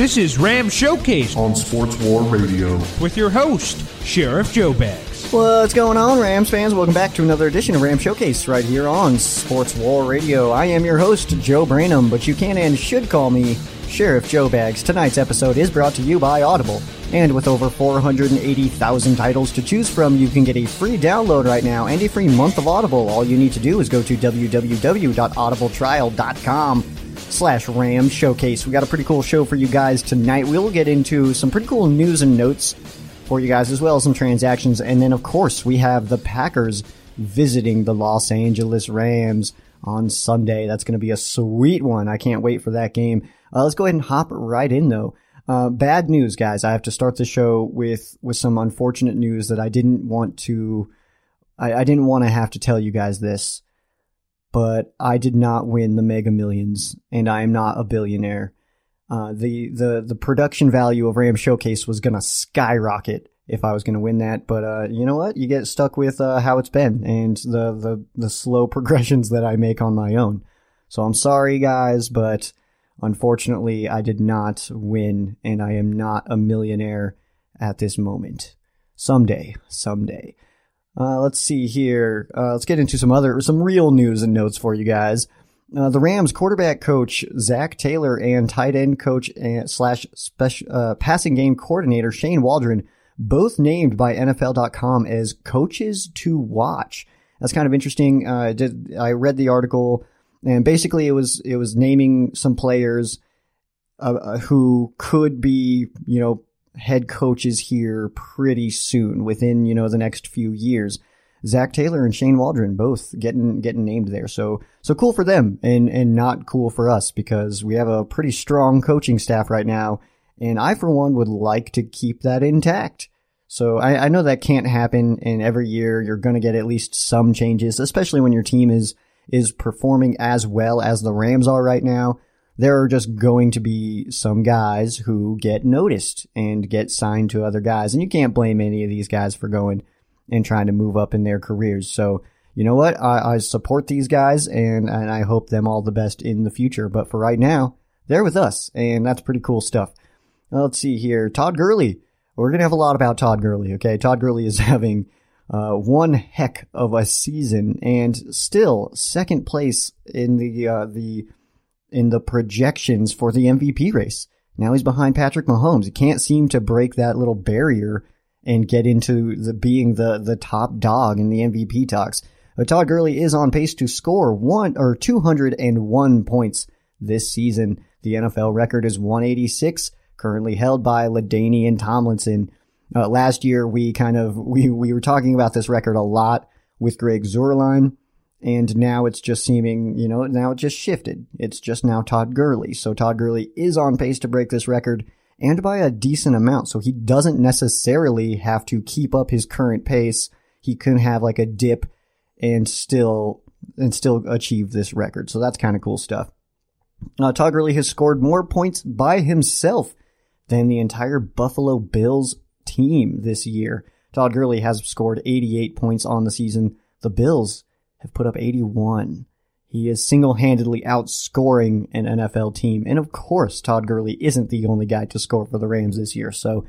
This is Ram Showcase on Sports War Radio with your host, Sheriff Joe Bags. What's going on, Rams fans? Welcome back to another edition of Ram Showcase right here on Sports War Radio. I am your host, Joe Branham, but you can and should call me Sheriff Joe Bags. Tonight's episode is brought to you by Audible. And with over 480,000 titles to choose from, you can get a free download right now and a free month of Audible. All you need to do is go to www.audibletrial.com slash Ram Showcase. We got a pretty cool show for you guys tonight. We'll get into some pretty cool news and notes for you guys, as well as some transactions. And then, of course, we have the Packers visiting the Los Angeles Rams on Sunday. That's going to be a sweet one. I can't wait for that game. Uh, let's go ahead and hop right in, though. Uh, bad news, guys. I have to start the show with with some unfortunate news that I didn't want to. I, I didn't want to have to tell you guys this but I did not win the Mega Millions, and I am not a billionaire. Uh, the the the production value of Ram Showcase was gonna skyrocket if I was gonna win that, but uh, you know what? You get stuck with uh, how it's been and the, the the slow progressions that I make on my own. So I'm sorry, guys, but unfortunately, I did not win, and I am not a millionaire at this moment. Someday, someday. Uh, let's see here. Uh, let's get into some other, some real news and notes for you guys. Uh, the Rams quarterback coach Zac Taylor and tight end coach and slash special uh, passing game coordinator Shane Waldron both named by NFL.com as coaches to watch. That's kind of interesting. Uh, I did I read the article and basically it was it was naming some players uh, who could be you know head coaches here pretty soon, within you know the next few years. Zac Taylor and Shane Waldron both getting getting named there. So so cool for them and and not cool for us because we have a pretty strong coaching staff right now, and I for one would like to keep that intact. So I, I know that can't happen, and every year you're going to get at least some changes, especially when your team is is performing as well as the Rams are right now there are just going to be some guys who get noticed and get signed to other guys. And you can't blame any of these guys for going and trying to move up in their careers. So, you know what? I, I support these guys and, and I hope them all the best in the future. But for right now, they're with us and that's pretty cool stuff. let's see here. Todd Gurley. We're going to have a lot about Todd Gurley. Okay. Todd Gurley is having, uh, one heck of a season and still second place in the, uh, the, in the projections for the MVP race. Now he's behind Patrick Mahomes. He can't seem to break that little barrier and get into the being the the top dog in the MVP talks. But Todd Gurley is on pace to score one or 201 points this season. The NFL record is 186, currently held by LaDainian Tomlinson. Uh, last year, we kind of we we were talking about this record a lot with Greg Zuerlein, And now it's just seeming, you know, now it just shifted. It's just now Todd Gurley. So Todd Gurley is on pace to break this record and by a decent amount. So he doesn't necessarily have to keep up his current pace. He can have like a dip and still, and still achieve this record. So that's kind of cool stuff. Uh, Todd Gurley has scored more points by himself than the entire Buffalo Bills team this year. Todd Gurley has scored 88 points on the season. The Bills have put up 81. He is single-handedly outscoring an NFL team. And of course, Todd Gurley isn't the only guy to score for the Rams this year. So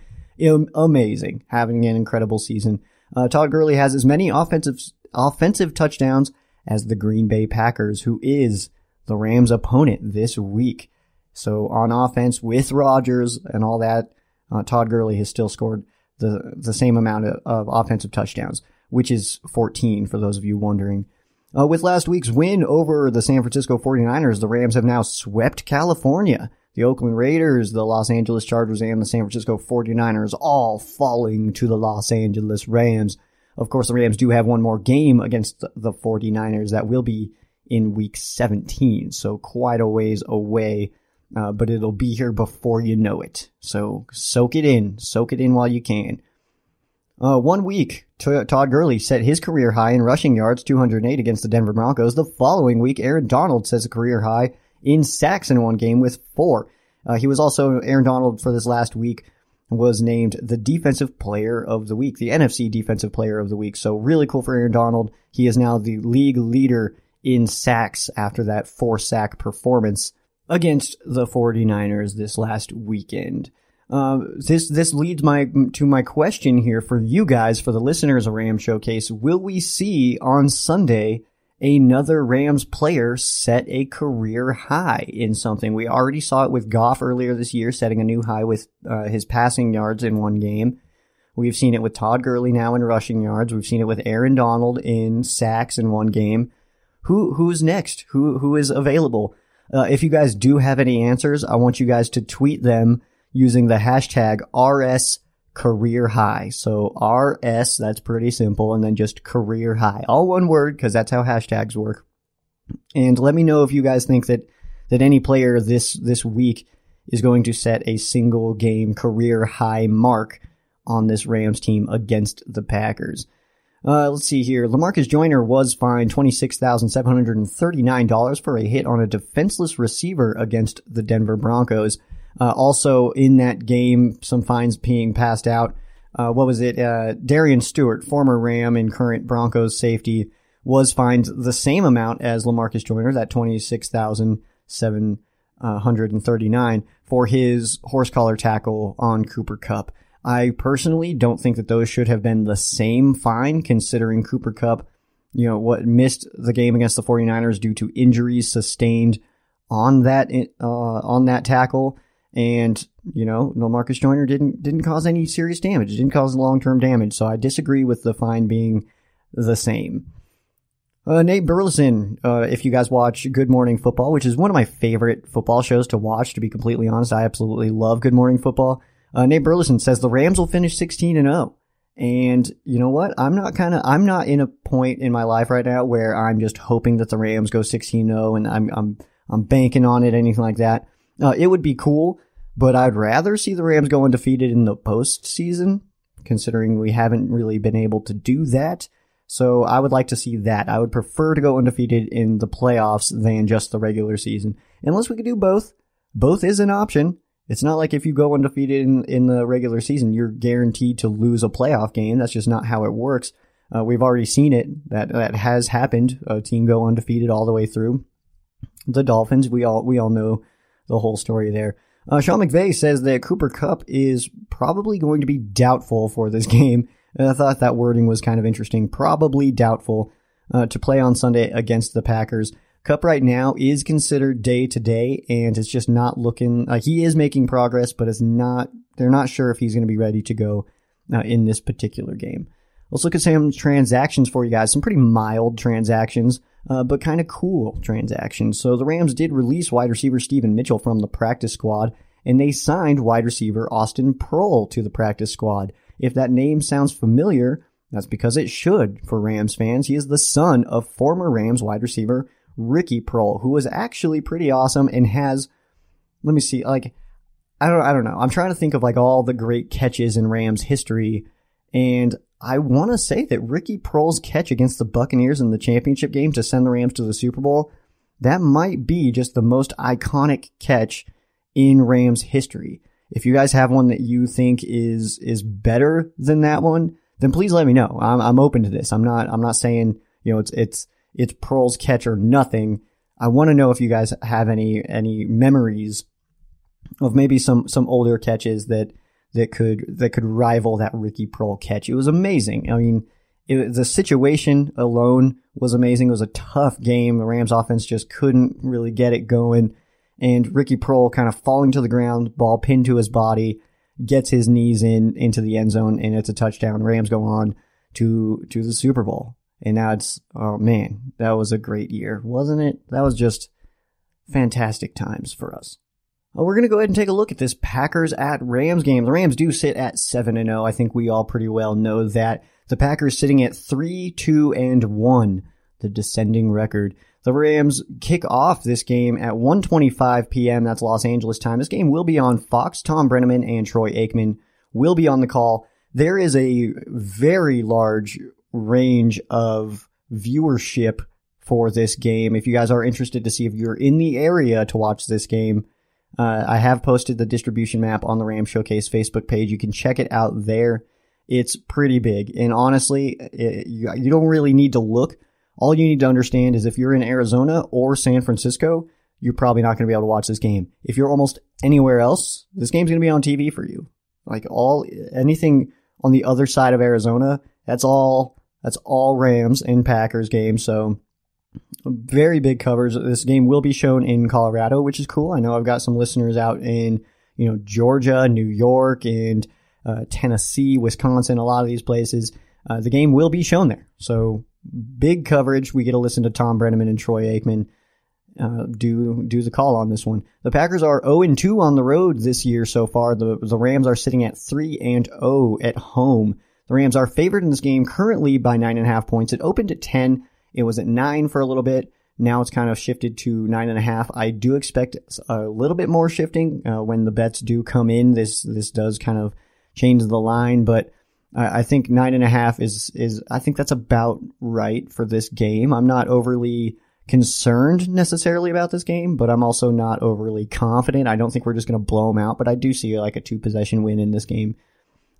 amazing, having an incredible season. Uh, Todd Gurley has as many offensive offensive touchdowns as the Green Bay Packers, who is the Rams' opponent this week. So on offense with Rodgers and all that, uh, Todd Gurley has still scored the the same amount of, of, offensive touchdowns, which is 14 for those of you wondering. Uh, with last week's win over the San Francisco 49ers, the Rams have now swept California. The Oakland Raiders, the Los Angeles Chargers, and the San Francisco 49ers all falling to the Los Angeles Rams. Of course, the Rams do have one more game against the 49ers that will be in week 17, so quite a ways away, uh, but it'll be here before you know it. So soak it in, soak it in while you can. Uh, one week, Todd Gurley set his career high in rushing yards, 208 against the Denver Broncos. The following week, Aaron Donald sets a career high in sacks in one game with four. Uh, he was also Aaron Donald for this last week was named the defensive player of the week, the NFC defensive player of the week. So really cool for Aaron Donald. He is now the league leader in sacks after that four sack performance against the 49ers this last weekend. Uh, this this leads my to my question here for you guys, for the listeners of Ram Showcase. Will we see on Sunday another Rams player set a career high in something? We already saw it with Goff earlier this year, setting a new high with uh, his passing yards in one game. We've seen it with Todd Gurley now in rushing yards. We've seen it with Aaron Donald in sacks in one game who who's next? Who who is available? Uh, if you guys do have any answers, I want you guys to tweet them using the hashtag RS career high. So RS, that's pretty simple, and then just career high, all one word because that's how hashtags work. And let me know if you guys think that that any player this this week is going to set a single game career high mark on this Rams team against the Packers. Uh, let's see here. Lamarcus Joyner was fined $26,739 for a hit on a defenseless receiver against the Denver Broncos. Uh, also in that game, some fines being passed out. Uh, what was it? Uh, Darian Stewart, former Ram and current Broncos safety, was fined the same amount as Lamarcus Joyner, that 26,739 for his horse collar tackle on Cooper Kupp. I personally don't think that those should have been the same fine considering Cooper Kupp, you know, what missed the game against the 49ers due to injuries sustained on that, uh, on that tackle. And, you know, Lamarcus Joyner didn't, didn't cause any serious damage. It didn't cause long-term damage. So I disagree with the fine being the same. Uh, Nate Burleson, uh, if you guys watch Good Morning Football, which is one of my favorite football shows to watch, to be completely honest, I absolutely love Good Morning Football. Uh, Nate Burleson says the Rams will finish 16 and 0. And you know what? I'm not kind of, I'm not in a point in my life right now where I'm just hoping that the Rams go 16-0 and I'm, I'm, I'm banking on it, anything like that. Uh, it would be cool, but I'd rather see the Rams go undefeated in the postseason, considering we haven't really been able to do that. So I would like to see that. I would prefer to go undefeated in the playoffs than just the regular season. Unless we could do both. Both is an option. It's not like if you go undefeated in, in the regular season, you're guaranteed to lose a playoff game. That's just not how it works. Uh, we've already seen it. That that has happened. A team go undefeated all the way through. The Dolphins, we all we all know the whole story there. Uh, Sean McVay says that Cooper Kupp is probably going to be doubtful for this game. And I thought that wording was kind of interesting. Probably doubtful uh, to play on Sunday against the Packers. Cup right now is considered day to day, and it's just not looking. Uh, he is making progress, but it's not. They're not sure if he's going to be ready to go uh, in this particular game. Let's look at some transactions for you guys. Some pretty mild transactions, uh, but kind of cool transactions. So the Rams did release wide receiver Steven Mitchell from the practice squad, and they signed wide receiver Austin Proehl to the practice squad. If that name sounds familiar, That's because it should for Rams fans. He is the son of former Rams wide receiver Ricky Proehl, who was actually pretty awesome and has, let me see, like, I don't, I don't know. I'm trying to think of like all the great catches in Rams history. And I want to say that Ricky Proehl's catch against the Buccaneers in the championship game to send the Rams to the Super Bowl, that might be just the most iconic catch in Rams history. If you guys have one that you think is, is better than that one, then please let me know. I'm, I'm open to this. I'm not, I'm not saying, you know, it's, it's, it's Proehl's catch or nothing. I want to know if you guys have any, any memories of maybe some, some older catches that, that could, that could rival that Ricky Proehl catch. It was amazing. I mean, it, the situation alone was amazing. It was a tough game. The Rams offense just couldn't really get it going and Ricky Proehl kind of falling to the ground, ball pinned to his body, gets his knees in into the end zone, and it's a touchdown. Rams go on to to the Super Bowl, and now it's oh man, that was a great year, wasn't it? That was just fantastic times for us. We're going to go ahead and take a look at this Packers at Rams game. The Rams do sit at 7 and 0. I think we all pretty well know that. The Packers sitting at 3 2 and 1, the descending record. The Rams kick off this game at 1:25 p.m. That's Los Angeles time. This game will be on Fox. Tom Brennaman and Troy Aikman will be on the call. There is a very large range of viewership for this game. If you guys are interested to see if you're in the area to watch this game, uh, I have posted the distribution map on the Ram Showcase Facebook page. You can check it out there. It's pretty big, and honestly, it, you, you don't really need to look all you need to understand is if you're in Arizona or San Francisco, you're probably not going to be able to watch this game. If you're almost anywhere else, this game's going to be on TV for you. Like all anything on the other side of Arizona, that's all that's all Rams and Packers games. So very big covers. This game will be shown in Colorado, which is cool. I know I've got some listeners out in you know Georgia, New York, and uh, Tennessee, Wisconsin, a lot of these places. Uh, the game will be shown there. So big coverage. We get to listen to Tom Brennaman and Troy Aikman uh, do do the call on this one. The Packers are 0 2 on the road this year so far. The the Rams are sitting at 3 and 0 at home. The Rams are favored in this game currently by nine and a half points. It opened at 10. It was at nine for a little bit. Now it's kind of shifted to nine and a half. I do expect a little bit more shifting uh, when the bets do come in. This this does kind of change the line, but I think nine and a half is is I think that's about right for this game. I'm not overly concerned necessarily about this game, but I'm also not overly confident. I don't think we're just going to blow them out, but I do see like a two possession win in this game.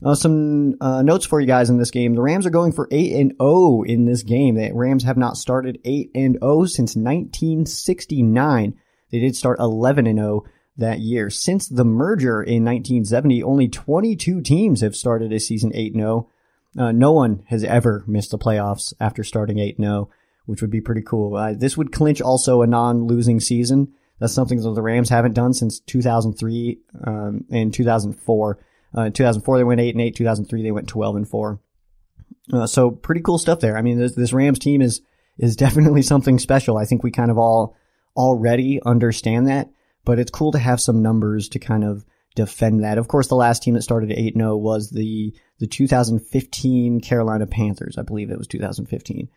Uh, some uh, notes for you guys in this game. The Rams are going for eight and zero oh in this game. The Rams have not started eight and zero oh since 1969. They did start 11 and 0 that year. Since the merger in 1970, only 22 teams have started a season 8 0. Uh, no one has ever missed the playoffs after starting 8 and 0, which would be pretty cool. Uh, this would clinch also a non losing season. That's something that the Rams haven't done since 2003 um, and 2004. Uh, 2004 they went 8 and 8. 2003 they went 12 and 4. Uh, so pretty cool stuff there. I mean, this, this Rams team is is definitely something special. I think we kind of all already understand that but it's cool to have some numbers to kind of defend that. Of course, the last team that started at 8-0 was the, the 2015 Carolina Panthers. I believe it was 2015.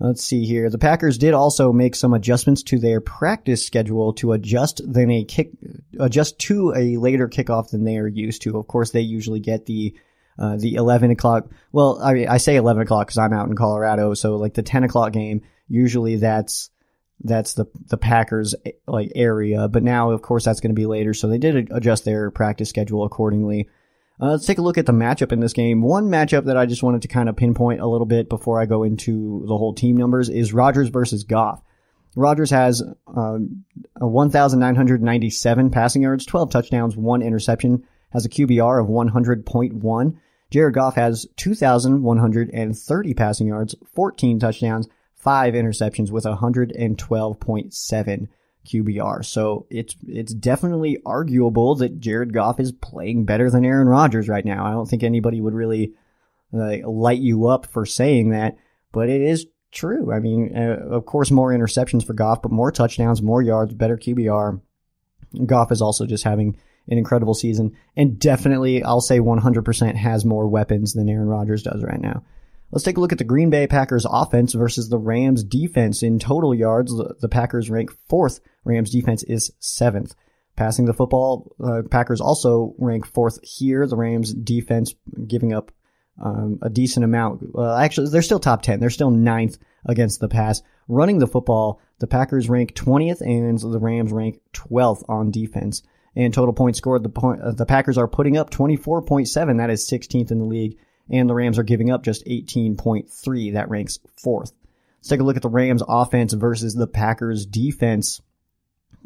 Let's see here. The Packers did also make some adjustments to their practice schedule to adjust then a kick, adjust to a later kickoff than they are used to. Of course, they usually get the, uh, the 11 o'clock. Well, I I say 11 o'clock because I'm out in Colorado. So like the 10 o'clock game, usually that's that's the the Packers like area. But now, of course, that's going to be later. So they did adjust their practice schedule accordingly. Uh, let's take a look at the matchup in this game. One matchup that I just wanted to kind of pinpoint a little bit before I go into the whole team numbers is Rodgers versus Goff. Rodgers has um, 1,997 passing yards, 12 touchdowns, one interception, has a QBR of 100.1. Jared Goff has 2,130 passing yards, 14 touchdowns, five interceptions with 112.7 QBR. So it's it's definitely arguable that Jared Goff is playing better than Aaron Rodgers right now. I don't think anybody would really light you up for saying that, but it is true. I mean, uh, of course, more interceptions for Goff, but more touchdowns, more yards, better QBR. Goff is also just having an incredible season, and definitely, I'll say 100% has more weapons than Aaron Rodgers does right now. Let's take a look at the Green Bay Packers offense versus the Rams defense. In total yards, the Packers rank fourth. Rams defense is seventh. Passing the football, uh, Packers also rank fourth here. The Rams defense giving up um, a decent amount. Well, actually, they're still top 10. They're still ninth against the pass. Running the football, the Packers rank 20th and the Rams rank 12th on defense. And total points scored, the, point, uh, the Packers are putting up 24.7. That is 16th in the league and the Rams are giving up just 18.3. That ranks fourth. Let's take a look at the Rams offense versus the Packers defense.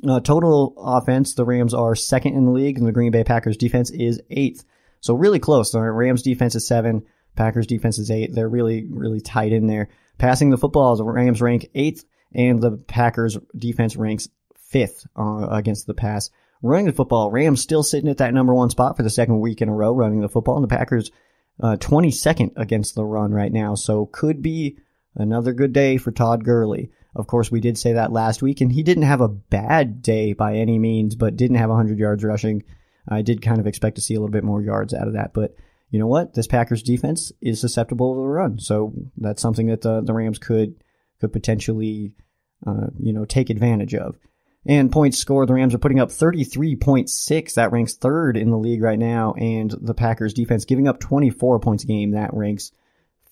Uh, total offense, the Rams are second in the league, and the Green Bay Packers defense is eighth. So really close. The Rams defense is seven, Packers defense is eight. They're really, really tight in there. Passing the football, the Rams rank eighth, and the Packers defense ranks fifth uh, against the pass. Running the football, Rams still sitting at that number one spot for the second week in a row running the football, and the Packers uh, 22nd against the run right now. So could be another good day for Todd Gurley. Of course, we did say that last week, and he didn't have a bad day by any means, but didn't have 100 yards rushing. I did kind of expect to see a little bit more yards out of that, but you know what? This Packers defense is susceptible to the run, so that's something that the, the Rams could could potentially, uh, you know, take advantage of. And points scored, the Rams are putting up 33.6. That ranks third in the league right now. And the Packers defense giving up 24 points a game. That ranks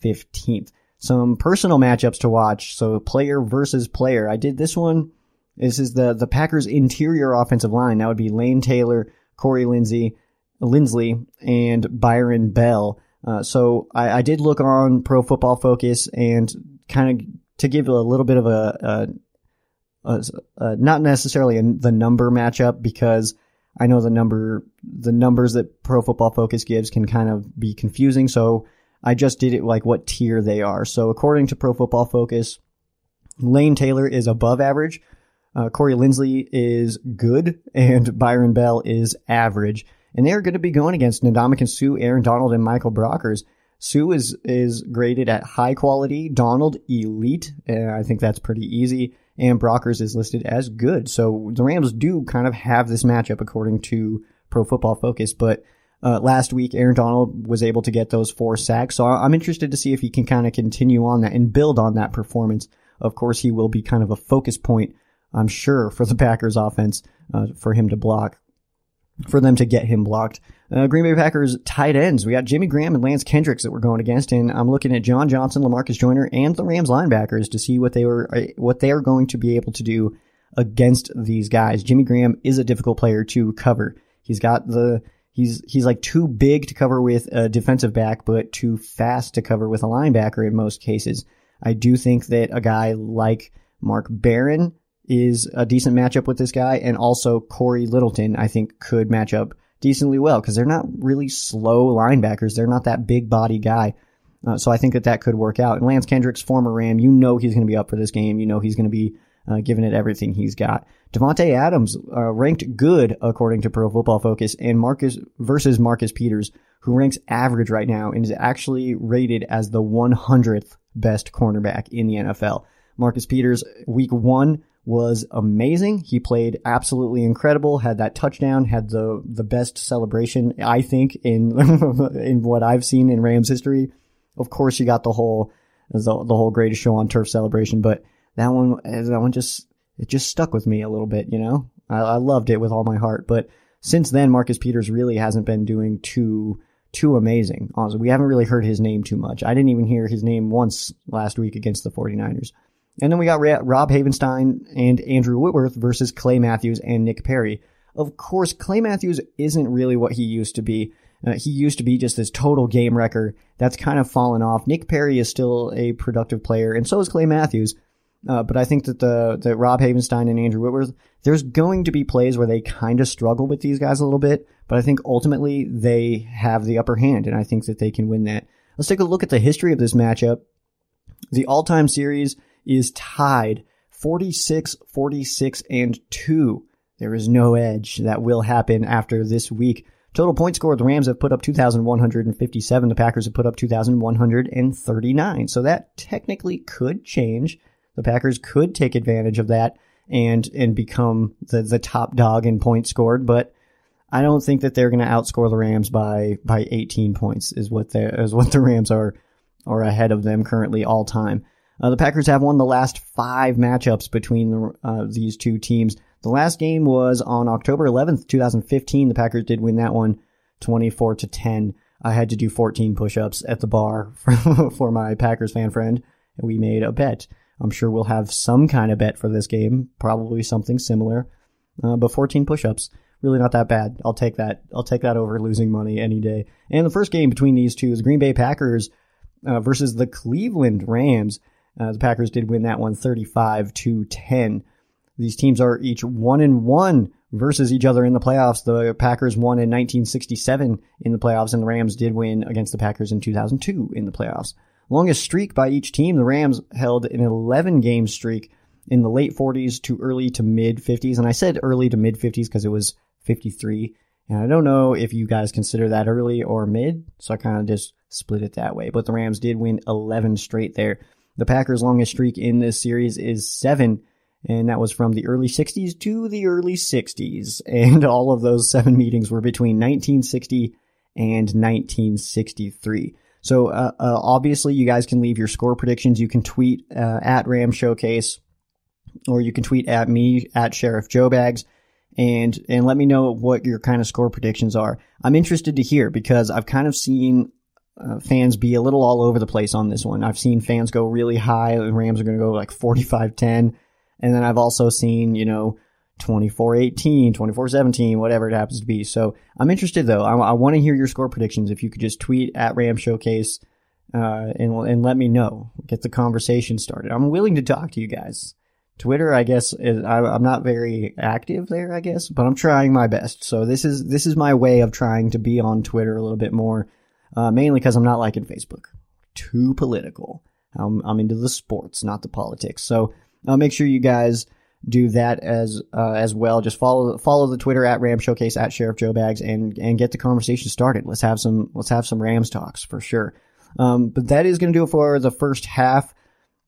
15th. Some personal matchups to watch. So player versus player. I did this one. This is the, the Packers interior offensive line. That would be Lane Taylor, Corey Lindsey, Linsley, and Byron Bell. Uh, so I, I, did look on Pro Football Focus and kind of to give a little bit of a, a uh, uh, not necessarily a, the number matchup because I know the number the numbers that Pro Football Focus gives can kind of be confusing. So I just did it like what tier they are. So according to Pro Football Focus, Lane Taylor is above average, uh, Corey Linsley is good, and Byron Bell is average. And they are going to be going against Ndamukong Suh, Aaron Donald, and Michael Brockers. Suh is is graded at high quality, Donald elite, and I think that's pretty easy and Brockers is listed as good. So the Rams do kind of have this matchup according to Pro Football Focus, but uh, last week Aaron Donald was able to get those four sacks. So I'm interested to see if he can kind of continue on that and build on that performance. Of course, he will be kind of a focus point, I'm sure, for the Packers offense uh, for him to block for them to get him blocked. Uh, Green Bay Packers tight ends. We got Jimmy Graham and Lance Kendricks that we're going against, and I'm looking at John Johnson, Lamarcus Joyner, and the Rams linebackers to see what they were uh, what they are going to be able to do against these guys. Jimmy Graham is a difficult player to cover. He's got the he's he's like too big to cover with a defensive back, but too fast to cover with a linebacker in most cases. I do think that a guy like Mark Barron is a decent matchup with this guy, and also Cory Littleton, I think, could match up decently well because they're not really slow linebackers. They're not that big body guy. Uh, so I think that that could work out. And Lance Kendricks, former Ram, you know he's going to be up for this game. You know he's going to be uh, giving it everything he's got. Davante Adams uh, ranked good according to Pro Football Focus, and Marcus versus Marcus Peters, who ranks average right now and is actually rated as the 100th best cornerback in the NFL. Marcus Peters, week one, was amazing. He played absolutely incredible, had that touchdown, had the, the best celebration, I think, in, in what I've seen in Rams history. Of course, you got the whole, the, the whole greatest show on turf celebration, but that one, eh, that one just, it just stuck with me a little bit, you know? I, I loved it with all my heart, but since then, Marcus Peters really hasn't been doing too, too amazing. Honestly, we haven't really heard his name too much. I didn't even hear his name once last week against the 49ers. And then we got Rob Havenstein and Andrew Whitworth versus Clay Matthews and Nick Perry. Of course, Clay Matthews isn't really what he used to be. Uh, he used to be just this total game wrecker. That's kind of fallen off. Nick Perry is still a productive player, and so is Clay Matthews. Uh, but I think that the that Rob Havenstein and Andrew Whitworth, there's going to be plays where they kind of struggle with these guys a little bit, but I think ultimately they have the upper hand, and I think that they can win that. Let's take a look at the history of this matchup. The all-time series is tied 46, 46, and 2. There is no edge that will happen after this week. Total points scored, the Rams have put up 2,157. The Packers have put up 2,139. So that technically could change. The Packers could take advantage of that and, and become the, the top dog in points scored, but I don't think that they're going to outscore the Rams by, by 18 points is what the, is what the Rams are or ahead of them currently all time. Uh, the Packers have won the last five matchups between the, uh, these two teams. The last game was on October 11th, 2015. The Packers did win that one 24 to 10. I had to do 14 push-ups at the bar for, for my Packers fan friend, and we made a bet. I'm sure we'll have some kind of bet for this game, probably something similar. Uh, but 14 push-ups, really not that bad. I'll take that. I'll take that over losing money any day. And the first game between these two is Green Bay Packers uh, versus the Cleveland Rams. Uh, the Packers did win that one 35 to 10. These teams are each one and one versus each other in the playoffs. The Packers won in 1967 in the playoffs, and the Rams did win against the Packers in 2002 in the playoffs. Longest streak by each team, the Rams held an 11 game streak in the late 40s to early to mid 50s. And I said early to mid 50s because it was 53. And I don't know if you guys consider that early or mid, so I kind of just split it that way. But the Rams did win 11 straight there. The Packers' longest streak in this series is seven, and that was from the early 60s to the early 60s. And all of those seven meetings were between 1960 and 1963. So uh, uh, obviously, you guys can leave your score predictions. You can tweet uh, at Ram Showcase, or you can tweet at me at Sheriff Joe Bags, and and let me know what your kind of score predictions are. I'm interested to hear because I've kind of seen uh, fans be a little all over the place on this one. I've seen fans go really high, and Rams are going to go like 45-10, and then I've also seen you know 24-18, 24-17, whatever it happens to be. So I'm interested though. I, I want to hear your score predictions. If you could just tweet at Ram Showcase uh, and and let me know, get the conversation started. I'm willing to talk to you guys. Twitter, I guess, is, I, I'm not very active there, I guess, but I'm trying my best. So this is this is my way of trying to be on Twitter a little bit more, uh, mainly because I'm not liking Facebook. Too political. I'm, I'm into the sports, not the politics. So uh, make sure you guys do that as uh, as well. Just follow follow the Twitter at Ram Showcase at Sheriff Joe Bags and and get the conversation started. Let's have some let's have some Rams talks for sure. Um, but that is going to do it for the first half.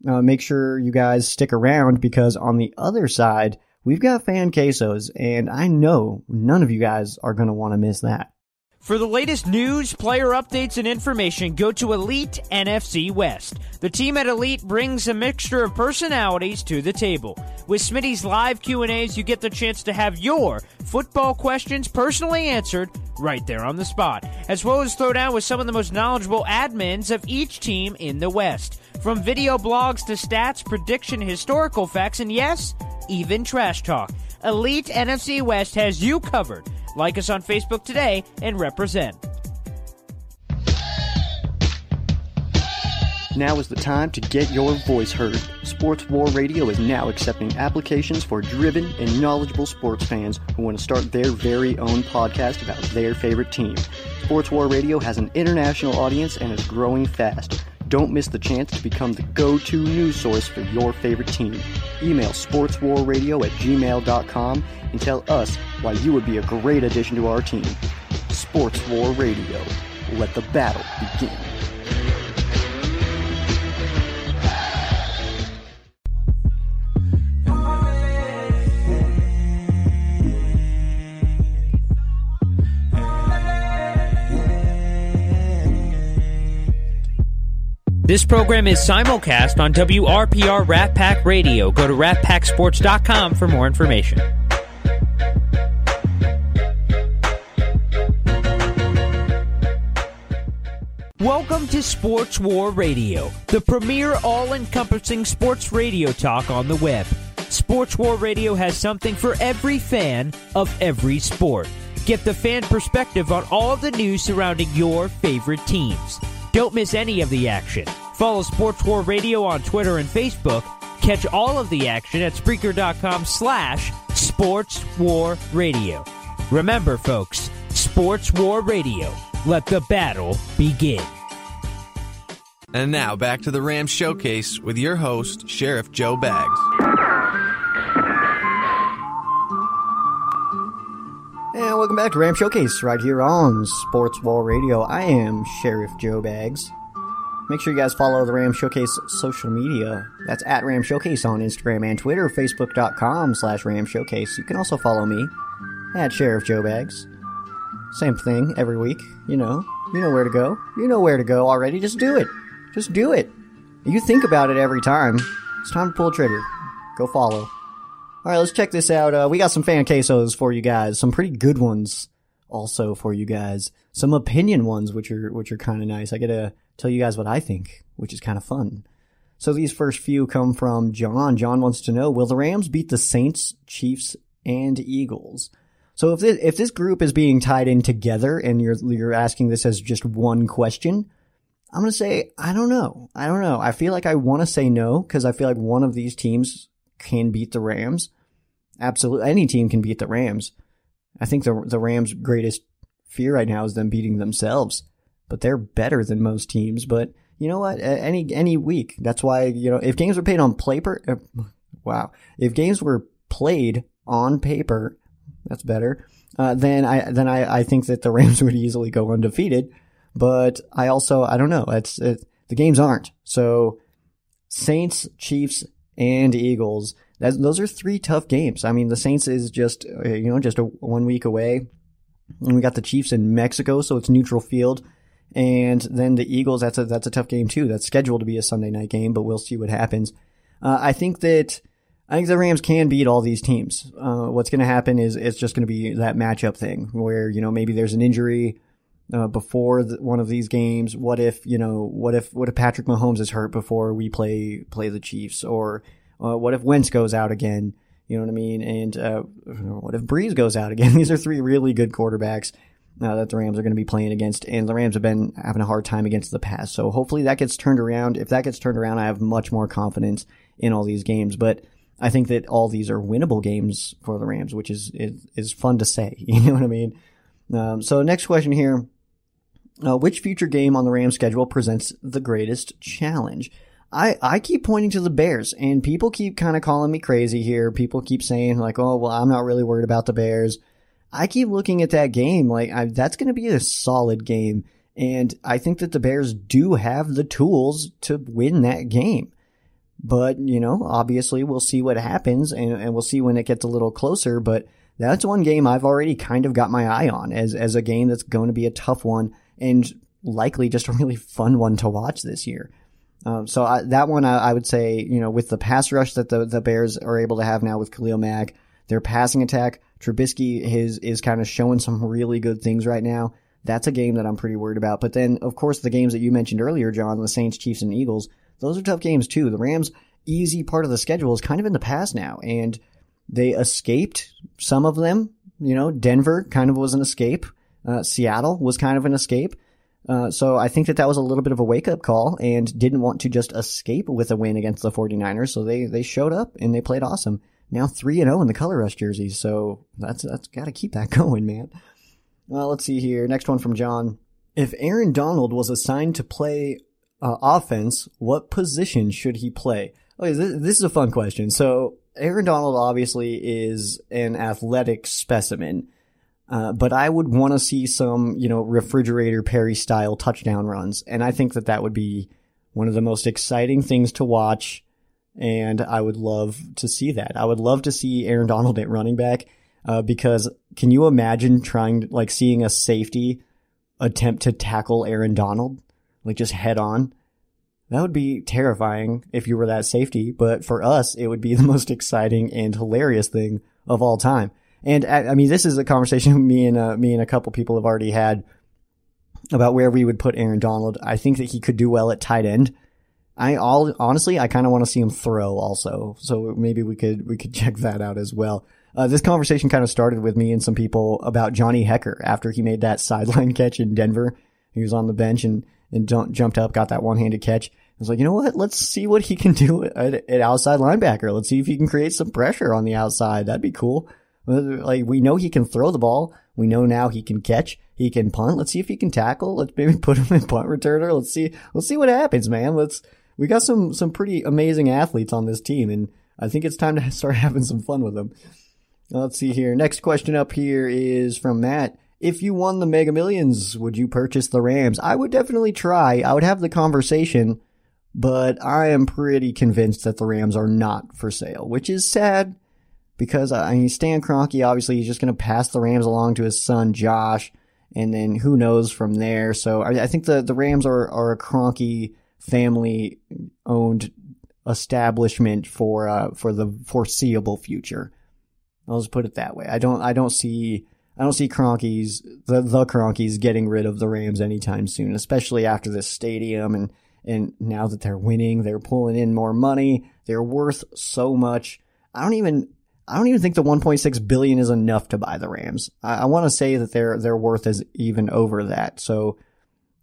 Uh, make sure you guys stick around because on the other side we've got fan quesos, and I know none of you guys are going to want to miss that. For the latest news, player updates, and information, go to Elite NFC West. The team at Elite brings a mixture of personalities to the table. With Smitty's live Q&As, you get the chance to have your football questions personally answered right there on the spot, as well as throw down with some of the most knowledgeable admins of each team in the West. From video blogs to stats, prediction, historical facts, and yes, even trash talk. Elite NFC West has you covered. Like us on Facebook today and represent. Now is the time to get your voice heard. Sports War Radio is now accepting applications for driven and knowledgeable sports fans who want to start their very own podcast about their favorite team. Sports War Radio has an international audience and is growing fast. Don't miss the chance to become the go-to news source for your favorite team. Email sportswarradio at gmail.com and tell us why you would be a great addition to our team. Sports War Radio. Let the battle begin. This program is simulcast on WRPR Rat Pack Radio. Go to ratpacksports.com for more information. Welcome to Sports War Radio, the premier all encompassing sports radio talk on the web. Sports War Radio has something for every fan of every sport. Get the fan perspective on all the news surrounding your favorite teams. Don't miss any of the action. Follow Sports War Radio on Twitter and Facebook. Catch all of the action at Spreaker.com slash Sports War Radio. Remember, folks, Sports War Radio. Let the battle begin. And now back to the Rams Showcase with your host, Sheriff Joe Bags. And welcome back to Ram Showcase right here on Sports War Radio. I am Sheriff Joe Bags. Make sure you guys follow the Ram Showcase social media. That's at Ram Showcase on Instagram and Twitter, facebook.com slash Ram Showcase. You can also follow me at Sheriff Joe Bags. Same thing every week, you know. You know where to go. You know where to go already. Just do it. Just do it. You think about it every time. It's time to pull a trigger. Go follow. All right, let's check this out. Uh, we got some fan quesos for you guys. Some pretty good ones also for you guys. Some opinion ones, which are which are kind of nice. I get to tell you guys what I think, which is kind of fun. So these first few come from John. John wants to know: Will the Rams beat the Saints, Chiefs, and Eagles? So if this, if this group is being tied in together, and you're you're asking this as just one question, I'm gonna say I don't know. I don't know. I feel like I want to say no because I feel like one of these teams can beat the Rams. Absolutely, any team can beat the Rams. I think the the Rams' greatest fear right now is them beating themselves, but they're better than most teams. But you know what? Any any week, that's why you know if games were played on paper, uh, wow, if games were played on paper, that's better. Uh, then I then I, I think that the Rams would easily go undefeated. But I also I don't know. It's it, the games aren't so. Saints, Chiefs, and Eagles. That, those are three tough games. I mean, the Saints is just uh, you know just a one week away, and we got the Chiefs in Mexico, so it's neutral field. And then the Eagles, that's a that's a tough game too. That's scheduled to be a Sunday night game, but we'll see what happens. Uh, I think that I think the Rams can beat all these teams. Uh, what's going to happen is it's just going to be that matchup thing where you know maybe there's an injury uh, before the, one of these games. What if you know? What if what if Patrick Mahomes is hurt before we play play the Chiefs? Or uh, what if Wentz goes out again? You know what I mean? And uh, what if Brees goes out again? These are three really good quarterbacks uh, that the Rams are going to be playing against, and the Rams have been having a hard time against the pass. So hopefully that gets turned around. If that gets turned around, I have much more confidence in all these games. But I think that all these are winnable games for the Rams, which is is, is fun to say. You know what I mean? Um, so next question here. Uh, which future game on the Rams schedule presents the greatest challenge? I, I keep pointing to the Bears and people keep kind of calling me crazy here. People keep saying like, oh, well, I'm not really worried about the Bears. I keep looking at that game like I, that's going to be a solid game. And I think that the Bears do have the tools to win that game. But, you know, obviously we'll see what happens and, and we'll see when it gets a little closer. But that's one game I've already kind of got my eye on as, as a game that's going to be a tough one and likely just a really fun one to watch this year. Um, so I, that one, I, I, would say, you know, with the pass rush that the, the Bears are able to have now with Khalil Mack, their passing attack, Trubisky is, is kind of showing some really good things right now. That's a game that I'm pretty worried about. But then, of course, the games that you mentioned earlier, John, the Saints, Chiefs, and Eagles, those are tough games too. The Rams' easy part of the schedule is kind of in the past now, and they escaped some of them. You know, Denver kind of was an escape. Uh, Seattle was kind of an escape. Uh, so I think that that was a little bit of a wake up call and didn't want to just escape with a win against the 49ers. So they, they showed up and they played awesome. Now 3 and 0 in the color rush jerseys. So that's, that's got to keep that going, man. Well, let's see here. Next one from John. If Aaron Donald was assigned to play uh, offense, what position should he play? Okay, this, this is a fun question. So Aaron Donald obviously is an athletic specimen. Uh, but I would want to see some, you know, refrigerator Perry style touchdown runs. And I think that that would be one of the most exciting things to watch. And I would love to see that. I would love to see Aaron Donald at running back. Uh, because can you imagine trying, like seeing a safety attempt to tackle Aaron Donald? Like just head on? That would be terrifying if you were that safety, but for us, it would be the most exciting and hilarious thing of all time. And I, mean, this is a conversation me and uh, me and a couple people have already had about where we would put Aaron Donald. I think that he could do well at tight end. I all honestly, I kind of want to see him throw also. So maybe we could we could check that out as well. Uh, this conversation kind of started with me and some people about Johnny Hekker after he made that sideline catch in Denver. He was on the bench and and jumped up, got that one handed catch. I was like, you know what? Let's see what he can do at, at outside linebacker. Let's see if he can create some pressure on the outside. That'd be cool. Like we know he can throw the ball. We know now he can catch. He can punt. Let's see if he can tackle. Let's maybe put him in punt returner. Let's see. Let's see what happens, man. Let's. We got some some pretty amazing athletes on this team, and I think it's time to start having some fun with them. Let's see here. Next question up here is from Matt. If you won the Mega Millions, would you purchase the Rams? I would definitely try. I would have the conversation, but I am pretty convinced that the Rams are not for sale, which is sad because uh, I mean Stan Kroenke obviously he's just going to pass the Rams along to his son Josh, and then who knows from there. So I, I think the the Rams are are a Kroenke family owned establishment for uh, for the foreseeable future. I'll just put it that way. I don't I don't see I don't see Kroenkes the the Kroenkes getting rid of the Rams anytime soon, especially after this stadium and and now that they're winning, they're pulling in more money. They're worth so much. I don't even I don't even think the 1.6 billion is enough to buy the Rams. I, I want to say that their their worth is even over that. So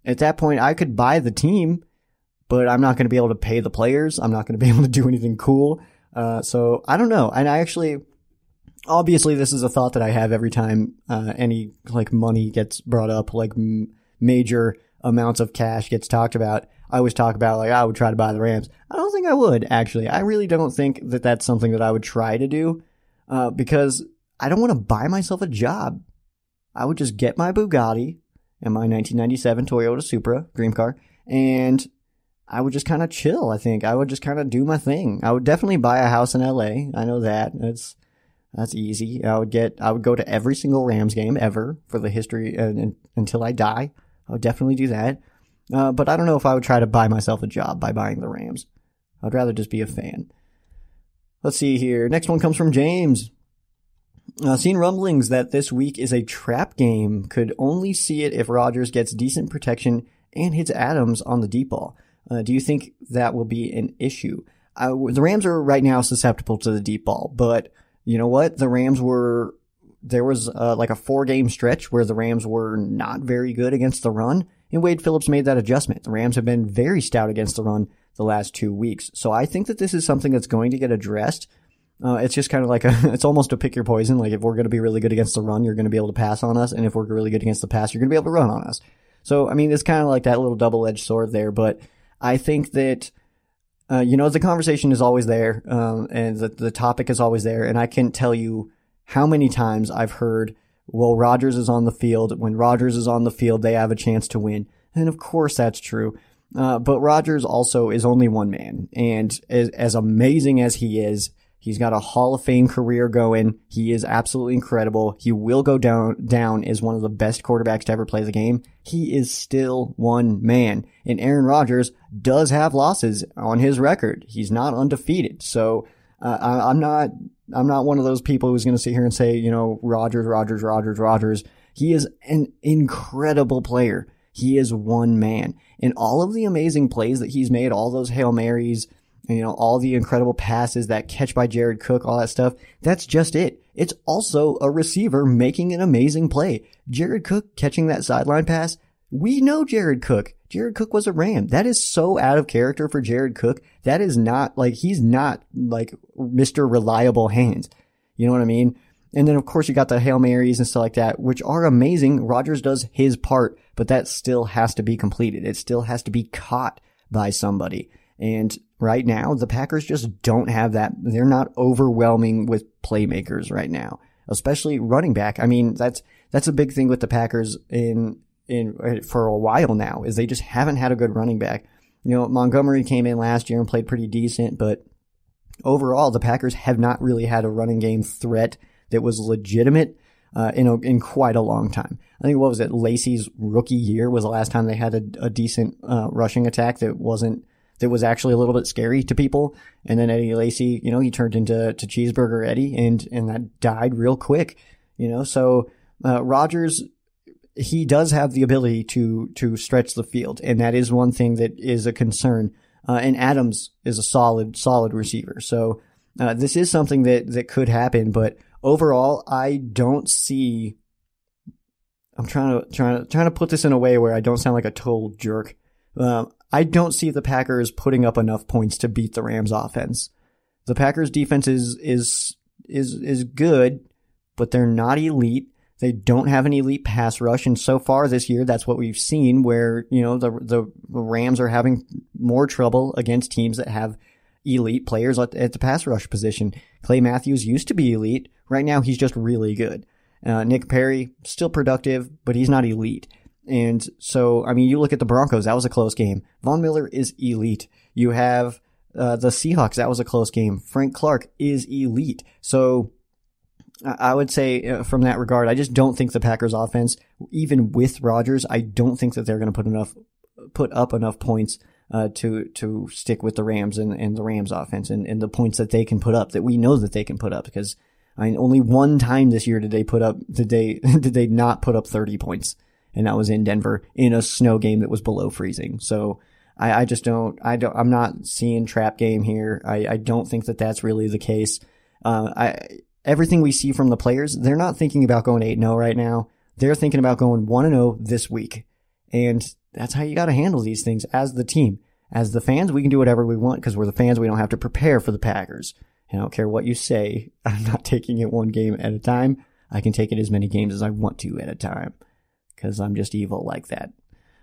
at that point, I could buy the team, but I'm not going to be able to pay the players. I'm not going to be able to do anything cool. Uh, so I don't know. And I actually, obviously, this is a thought that I have every time uh, any like money gets brought up, like m- major amounts of cash gets talked about. I always talk about like I would try to buy the Rams. I don't think I would actually. I really don't think that that's something that I would try to do uh, because I don't want to buy myself a job. I would just get my Bugatti and my 1997 Toyota Supra dream car, and I would just kind of chill. I think I would just kind of do my thing. I would definitely buy a house in LA. I know that. That's that's easy. I would get. I would go to every single Rams game ever for the history uh, until I die. I would definitely do that. Uh, but I don't know if I would try to buy myself a job by buying the Rams. I'd rather just be a fan. Let's see here. Next one comes from James. Uh, seen rumblings that this week is a trap game. Could only see it if Rodgers gets decent protection and hits Adams on the deep ball. Uh, do you think that will be an issue? Uh, the Rams are right now susceptible to the deep ball, but you know what? The Rams were there was uh, like a four game stretch where the Rams were not very good against the run, and Wade Phillips made that adjustment. The Rams have been very stout against the run the last two weeks, so I think that this is something that's going to get addressed. Uh, it's just kind of like a, it's almost a pick your poison. Like if we're going to be really good against the run, you're going to be able to pass on us, and if we're really good against the pass, you're going to be able to run on us. So I mean, it's kind of like that little double edged sword there, but I think that. Uh, you know, the conversation is always there, um, and the, the topic is always there, and I can tell you how many times I've heard, well, Rodgers is on the field. When Rodgers is on the field, they have a chance to win. And of course that's true. Uh, but Rodgers also is only one man. And as, as amazing as he is, he's got a Hall of Fame career going. He is absolutely incredible. He will go down, down as one of the best quarterbacks to ever play the game. He is still one man. And Aaron Rodgers does have losses on his record. He's not undefeated. So, uh, I, I'm not I'm not one of those people who's going to sit here and say, you know, Rodgers, Rodgers, Rodgers, Rodgers. He is an incredible player. He is one man. And all of the amazing plays that he's made, all those Hail Marys, you know, all the incredible passes, that catch by Jared Cook, all that stuff, that's just it. It's also a receiver making an amazing play. Jared Cook catching that sideline pass, we know Jared Cook. Jared Cook was a Ram. That is so out of character for Jared Cook. That is not like he's not like Mr. Reliable Hands. You know what I mean? And then of course you got the Hail Marys and stuff like that, which are amazing. Rodgers does his part, but that still has to be completed. It still has to be caught by somebody. And right now, the Packers just don't have that. They're not overwhelming with playmakers right now, especially running back. I mean, that's, that's a big thing with the Packers in in for a while now is they just haven't had a good running back. You know, Montgomery came in last year and played pretty decent, but overall the Packers have not really had a running game threat that was legitimate uh, in a, in quite a long time. I think what was it? Lacy's rookie year was the last time they had a, a decent uh, rushing attack that wasn't that was actually a little bit scary to people. And then Eddie Lacy, you know, he turned into to cheeseburger Eddie, and and that died real quick. You know, so uh, Rodgers he does have the ability to to stretch the field, and that is one thing that is a concern. Uh, and Adams is a solid solid receiver, so uh, this is something that that could happen. But overall, I don't see. I'm trying to trying to trying to put this in a way where I don't sound like a total jerk. Um, I don't see the Packers putting up enough points to beat the Rams offense. The Packers defense is is is is good, but they're not elite. They don't have an elite pass rush, and so far this year, that's what we've seen. Where you know the the Rams are having more trouble against teams that have elite players at, at the pass rush position. Clay Matthews used to be elite. Right now, he's just really good. Uh, Nick Perry still productive, but he's not elite. And so, I mean, you look at the Broncos. That was a close game. Von Miller is elite. You have uh, the Seahawks. That was a close game. Frank Clark is elite. So I would say uh, from that regard, I just don't think the Packers offense, even with Rodgers, I don't think that they're going to put enough, put up enough points uh, to to stick with the Rams and, and the Rams offense and, and the points that they can put up that we know that they can put up because I mean only one time this year did they put up did they did they not put up 30 points and that was in Denver in a snow game that was below freezing. So I, I just don't I don't I'm not seeing trap game here. I, I don't think that that's really the case. Uh, I everything we see from the players, they're not thinking about going 8-0 right now. They're thinking about going 1-0 this week. And that's how you got to handle these things as the team. As the fans, we can do whatever we want because we're the fans. We don't have to prepare for the Packers. And I don't care what you say. I'm not taking it one game at a time. I can take it as many games as I want to at a time because I'm just evil like that.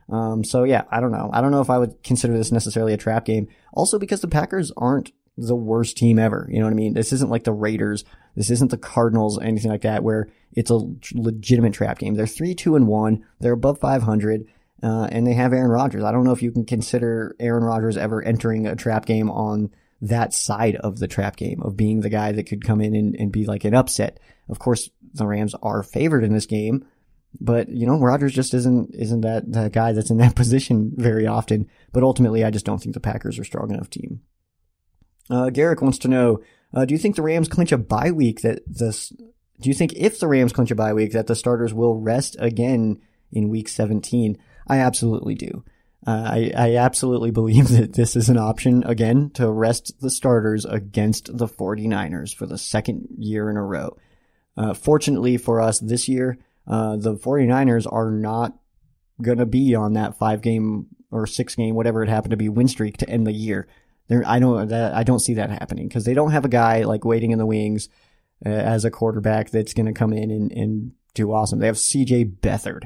Um, so yeah, I don't know. I don't know if I would consider this necessarily a trap game. Also because the Packers aren't the worst team ever. You know what I mean? This isn't like the Raiders. This isn't the Cardinals, anything like that, where it's a legitimate trap game. They're three, two, and one. They're above 500. Uh, and they have Aaron Rodgers. I don't know if you can consider Aaron Rodgers ever entering a trap game on that side of the trap game of being the guy that could come in and, and be like an upset. Of course, the Rams are favored in this game, but you know, Rodgers just isn't, isn't that, guy that's in that position very often. But ultimately, I just don't think the Packers are strong enough team. Uh, Garrick wants to know, uh, do you think the Rams clinch a bye week that this, do you think if the Rams clinch a bye week that the starters will rest again in week 17? I absolutely do. Uh, I, I absolutely believe that this is an option again to rest the starters against the 49ers for the second year in a row. Uh, fortunately for us this year, uh, the 49ers are not going to be on that five game or six game, whatever it happened to be, win streak to end the year. There, I don't, that, I don't see that happening because they don't have a guy like waiting in the wings uh, as a quarterback that's going to come in and, and do awesome. They have CJ Beathard.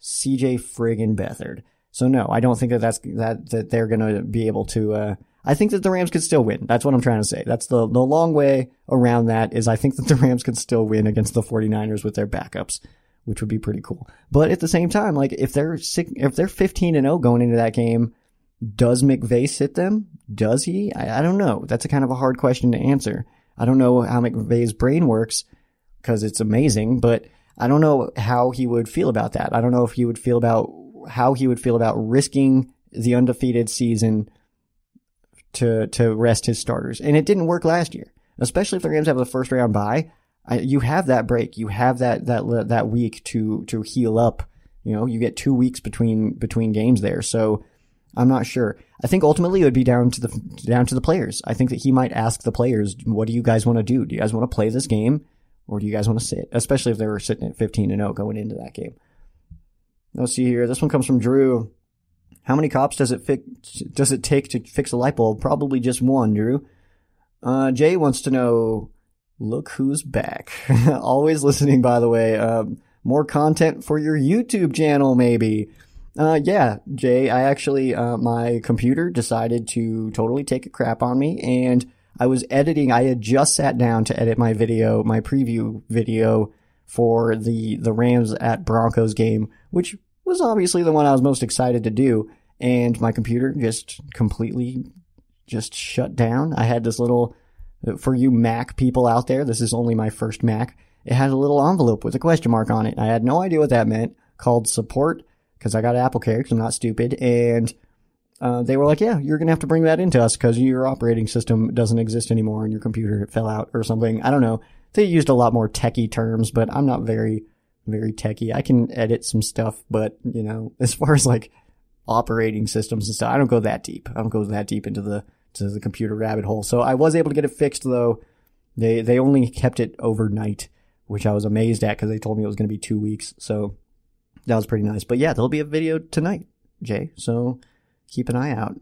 CJ friggin' Beathard. So no, I don't think that that's that that they're gonna be able to. Uh, I think that the Rams could still win. That's what I'm trying to say. That's the the long way around that is I think that the Rams could still win against the 49ers with their backups, which would be pretty cool. But at the same time, like if they're sick, if they're 15 and 0 going into that game, does McVay sit them? Does he? I, I don't know. That's a kind of a hard question to answer. I don't know how McVay's brain works because it's amazing, but I don't know how he would feel about that. I don't know if he would feel about how he would feel about risking the undefeated season to to rest his starters. And it didn't work last year, especially if the Rams have a first round bye. I, you have that break. You have that that that week to to heal up. You know, you get two weeks between between games there. So I'm not sure. I think ultimately it would be down to the down to the players. I think that he might ask the players, "What do you guys want to do? Do you guys want to play this game?" Or do you guys want to sit? Especially if they were sitting at 15 and 0 going into that game. Let's see here. This one comes from Drew. How many cops does it fi- does it take to fix a light bulb? Probably just one, Drew. Uh, Jay wants to know. Look who's back. Always listening, by the way. Um, more content for your YouTube channel, maybe. Uh, yeah, Jay, I actually, uh, my computer decided to totally take a crap on me and I was editing. I had just sat down to edit my video, my preview video for the the Rams at Broncos game, which was obviously the one I was most excited to do. And my computer just completely just shut down. I had this little for you Mac people out there. This is only my first Mac. It had a little envelope with a question mark on it. I had no idea what that meant. Called support because I got Apple Care because I'm not stupid and uh, they were like, yeah, you're to have to bring that into us because your operating system doesn't exist anymore and your computer fell out or something. I don't know. They used a lot more techie terms, but I'm not very, very techie. I can edit some stuff, but you know, as far as like operating systems and stuff, I don't go that deep. I don't go that deep into the, to the computer rabbit hole. So I was able to get it fixed though. They, they only kept it overnight, which I was amazed at because they told me it was going to be two weeks. So that was pretty nice. But yeah, there'll be a video tonight, Jay. So keep an eye out.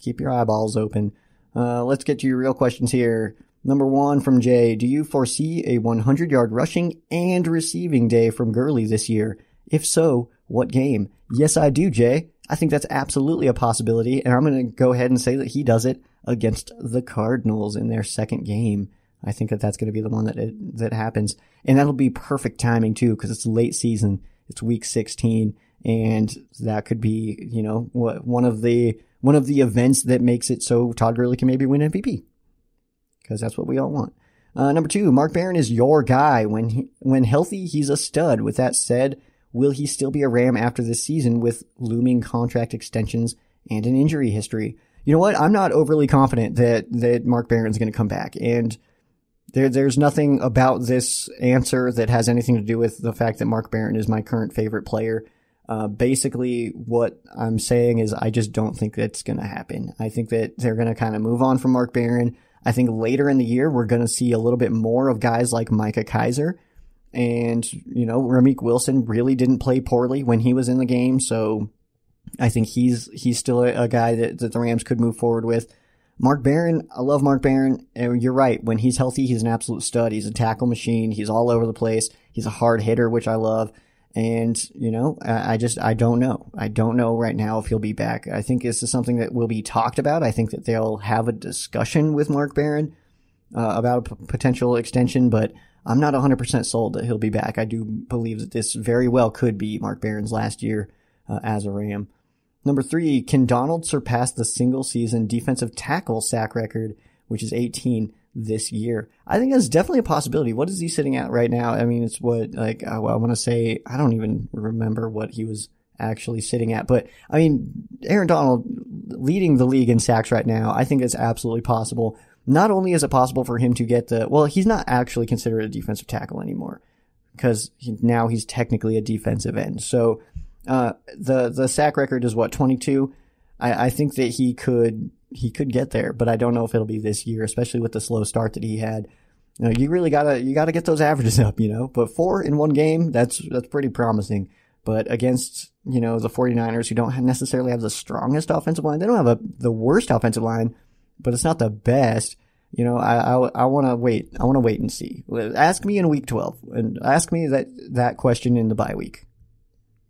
Keep your eyeballs open. Uh, let's get to your real questions here. Number one from Jay. Do you foresee a 100 yard rushing and receiving day from Gurley this year? If so, what game? Yes, I do, Jay. I think that's absolutely a possibility, and I'm going to go ahead and say that he does it against the Cardinals in their second game. I think that that's going to be the one that it, that happens, and that'll be perfect timing too because it's late season. It's week 16, and that could be, you know, what one of the one of the events that makes it so Todd Gurley can maybe win MVP, because that's what we all want. Uh, number two, Mark Barron is your guy. When he, when healthy, he's a stud. With that said, will he still be a Ram after this season with looming contract extensions and an injury history. You know what? I'm not overly confident that that Mark Barron's going to come back, and there there's nothing about this answer that has anything to do with the fact that Mark Barron is my current favorite player. Uh, basically, what I'm saying is I just don't think that's going to happen. I think that they're going to kind of move on from Mark Barron. I think later in the year we're going to see a little bit more of guys like Micah Kiser. And, you know, Ramik Wilson really didn't play poorly when he was in the game, so I think he's he's still a, a guy that, that the Rams could move forward with. Mark Barron, I love Mark Barron. You're right. When he's healthy, he's an absolute stud. He's a tackle machine. He's all over the place. He's a hard hitter, which I love. And, you know, I, I just, I don't know. I don't know right now if he'll be back. I think this is something that will be talked about. I think that they'll have a discussion with Mark Barron uh, about a p- potential extension, but I'm not 100% sold that he'll be back. I do believe that this very well could be Mark Barron's last year uh, as a Ram. Number three, can Donald surpass the single season defensive tackle sack record, which is 18 this year? I think that's definitely a possibility. What is he sitting at right now? I mean, it's what, like, I, I want to say, I don't even remember what he was actually sitting at, but I mean, Aaron Donald leading the league in sacks right now, I think it's absolutely possible. Not only is it possible for him to get the, well, he's not actually considered a defensive tackle anymore because he, now he's technically a defensive end. So, uh, the the sack record is what 22. I, I think that he could he could get there, but I don't know if it'll be this year, especially with the slow start that he had. You, know, you really gotta you gotta get those averages up, you know. But four in one game, that's that's pretty promising. But against you know the 49ers, who don't necessarily have the strongest offensive line, they don't have a, the worst offensive line, but it's not the best. You know, I I, I want to wait. I want to wait and see. Ask me in week 12, and ask me that that question in the bye week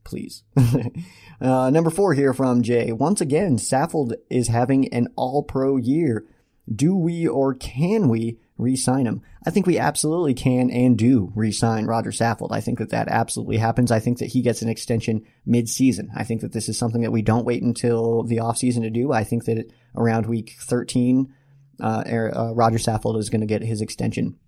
please. uh, number four here from Jay. Once again, Saffold is having an all pro year. Do we or can we re-sign him? I think we absolutely can and do re-sign Roger Saffold. I think that that absolutely happens. I think that he gets an extension mid-season. I think that this is something that we don't wait until the offseason to do. I think that around week 13, uh, uh, Roger Saffold is going to get his extension.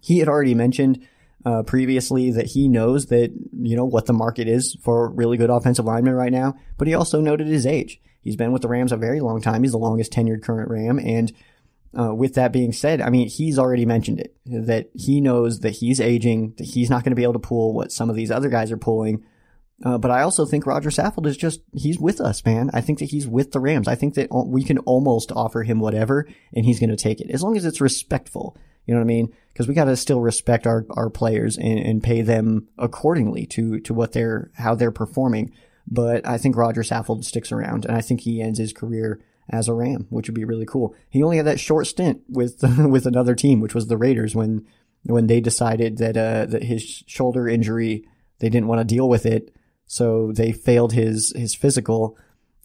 He had already mentioned uh, previously that he knows that, you know, what the market is for really good offensive linemen right now, but he also noted his age. He's been with the Rams a very long time. He's the longest tenured current Ram. And uh, with that being said, I mean, he's already mentioned it that he knows that he's aging, that he's not going to be able to pull what some of these other guys are pulling. Uh, but I also think Roger Saffold is just, he's with us, man. I think that he's with the Rams. I think that we can almost offer him whatever and he's going to take it as long as it's respectful. You know what I mean? Because we got to still respect our, our players and, and pay them accordingly to, to what they're, how they're performing. But I think Roger Saffold sticks around and I think he ends his career as a Ram, which would be really cool. He only had that short stint with, with another team, which was the Raiders when, when they decided that, uh, that his shoulder injury, they didn't want to deal with it. So they failed his, his physical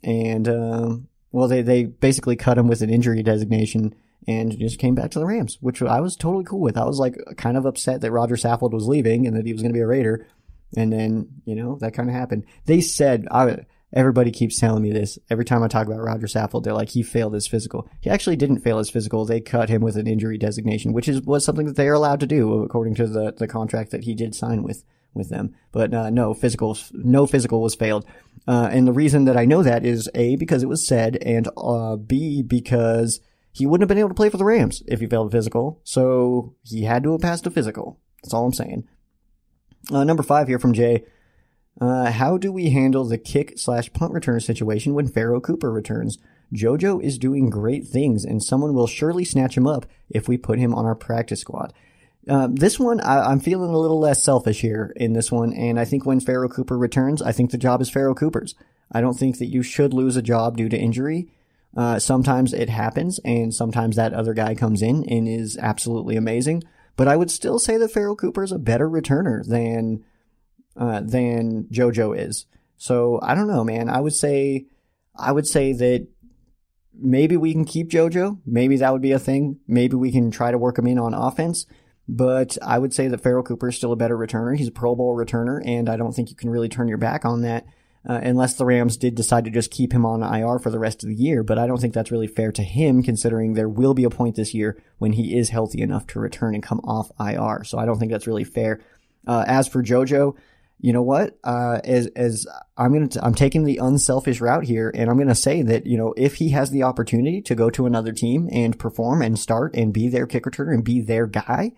and, um, well, they, they basically cut him with an injury designation and just came back to the Rams, which I was totally cool with. I was like kind of upset that Roger Saffold was leaving and that he was going to be a Raider. And then, you know, that kind of happened. They said, I, everybody keeps telling me this. Every time I talk about Roger Saffold, they're like, he failed his physical. He actually didn't fail his physical. They cut him with an injury designation, which is, was something that they are allowed to do according to the, the contract that he did sign with, with them. But, uh, no, physical, no physical was failed. Uh, and the reason that I know that is A, because it was said, and, uh, B, because, he wouldn't have been able to play for the Rams if he failed physical. So he had to have passed a physical. That's all I'm saying. Uh, number five here from Jay. Uh, how do we handle the kick slash punt return situation when Pharoh Cooper returns? JoJo is doing great things, and someone will surely snatch him up if we put him on our practice squad. Uh, this one, I, am feeling a little less selfish here in this one, and I think when Pharoh Cooper returns, I think the job is Pharoh Cooper's. I don't think that you should lose a job due to injury. Uh, sometimes it happens, and sometimes that other guy comes in and is absolutely amazing. But I would still say that Pharoh Cooper is a better returner than uh, than JoJo is. So I don't know, man. I would say I would say that maybe we can keep JoJo. Maybe that would be a thing. Maybe we can try to work him in on offense. But I would say that Pharoh Cooper is still a better returner. He's a Pro Bowl returner, and I don't think you can really turn your back on that uh, unless the Rams did decide to just keep him on IR for the rest of the year. But I don't think that's really fair to him, considering there will be a point this year when he is healthy enough to return and come off IR. So I don't think that's really fair. Uh, as for JoJo, you know what? Uh, as as I'm gonna, t- I'm taking the unselfish route here, and I'm gonna say that you know if he has the opportunity to go to another team and perform and start and be their kick returner and be their guy,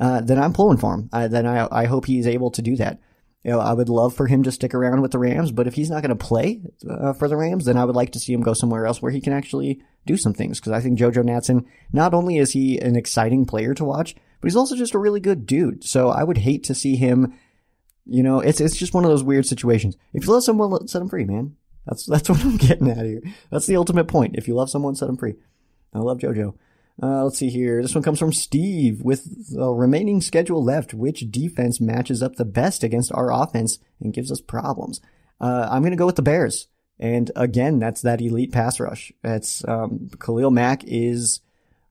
uh, then I'm pulling for him. Uh, then I I hope he's able to do that. You know, I would love for him to stick around with the Rams, but if he's not to play uh, for the Rams, then I would like to see him go somewhere else where he can actually do some things. Because I think JoJo Natson, not only is he an exciting player to watch, but he's also just a really good dude. So I would hate to see him you know, it's it's just one of those weird situations. If you love someone, set them free, man. That's that's what I'm getting at here. That's the ultimate point. If you love someone, set them free. I love JoJo. Uh, let's see here. This one comes from Steve. With the remaining schedule left, which defense matches up the best against our offense and gives us problems? Uh, I'm going to go with the Bears. And again, that's that elite pass rush. It's um, Khalil Mack is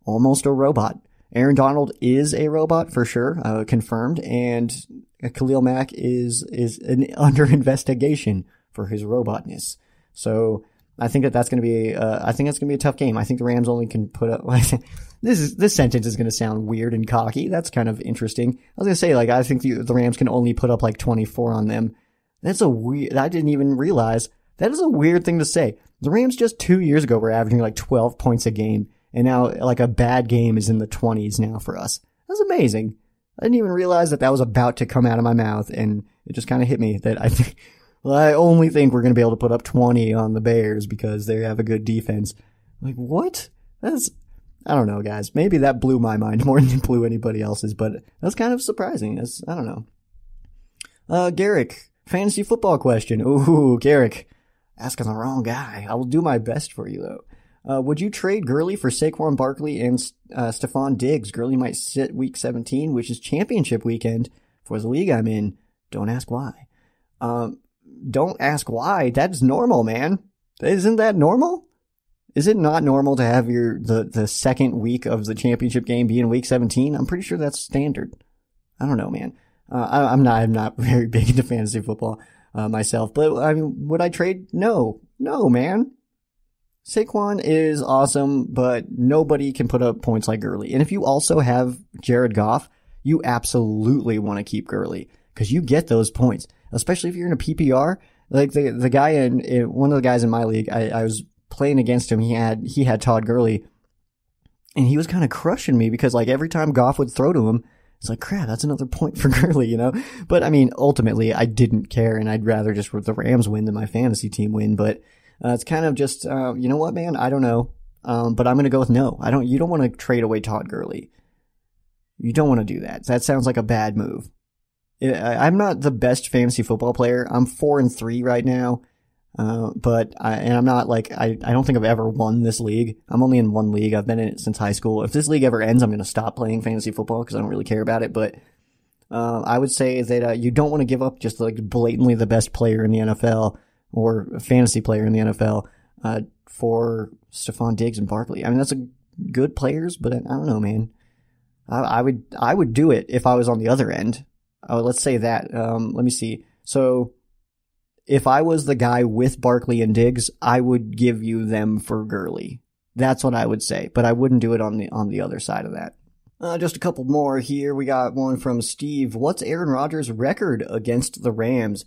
almost a robot. Aaron Donald is a robot for sure, uh, confirmed, and Khalil Mack is is an, under investigation for his robotness. So I think that that's going to be uh, I think that's going to be a tough game. I think the Rams only can put up this is this sentence is going to sound weird and cocky. That's kind of interesting. I was going to say like I think the, the Rams can only put up like 24 on them. That's a weird I didn't even realize that is a weird thing to say. The Rams just 2 years ago were averaging like 12 points a game and now like a bad game is in the 20s now for us. That's amazing. I didn't even realize that that was about to come out of my mouth, and it just kind of hit me that I think, well, I only think we're going to be able to put up 20 on the Bears because they have a good defense. Like, what? That's, I don't know, guys. Maybe that blew my mind more than it blew anybody else's, but that's kind of surprising. That's, I don't know. Uh, Garrick, fantasy football question. Ooh, Garrick, asking the wrong guy. I will do my best for you though. Uh, would you trade Gurley for Saquon Barkley and uh, Stefon Diggs? Gurley might sit week 17, which is championship weekend for the league I'm in. Don't ask why. Um, don't ask why. That's normal, man. Isn't that normal? Is it not normal to have your the, the second week of the championship game be in week 17? I'm pretty sure that's standard. I don't know, man. Uh, I, am not I'm not very big into fantasy football uh, myself, but I mean, would I trade? No, no, man. Saquon is awesome, but nobody can put up points like Gurley. And if you also have Jared Goff, you absolutely want to keep Gurley because you get those points, especially if you're in a PPR. Like the the guy in, in one of the guys in my league, I, I was playing against him. He had he had Todd Gurley, and he was kind of crushing me because like every time Goff would throw to him, it's like crap. That's another point for Gurley, you know. But I mean, ultimately, I didn't care, and I'd rather just the Rams win than my fantasy team win. But uh, it's kind of just, uh, you know what, man? I don't know. Um, but I'm going to go with no. I don't, you don't want to trade away Todd Gurley. You don't want to do that. That sounds like a bad move. I'm not the best fantasy football player. I'm four and three right now. Uh, but I, and I'm not like, I, I don't think I've ever won this league. I'm only in one league. I've been in it since high school. If this league ever ends, I'm going to stop playing fantasy football because I don't really care about it. But, uh, I would say that, uh, you don't want to give up just like blatantly the best player in the NFL or a fantasy player in the NFL uh, for Stefon Diggs and Barkley. I mean, that's a good players, but I don't know, man. I, I would I would do it if I was on the other end. Uh, let's say that. Um, let me see. So if I was the guy with Barkley and Diggs, I would give you them for Gurley. That's what I would say, but I wouldn't do it on the on the other side of that. Uh, just a couple more here. We got one from Steve. What's Aaron Rodgers' record against the Rams?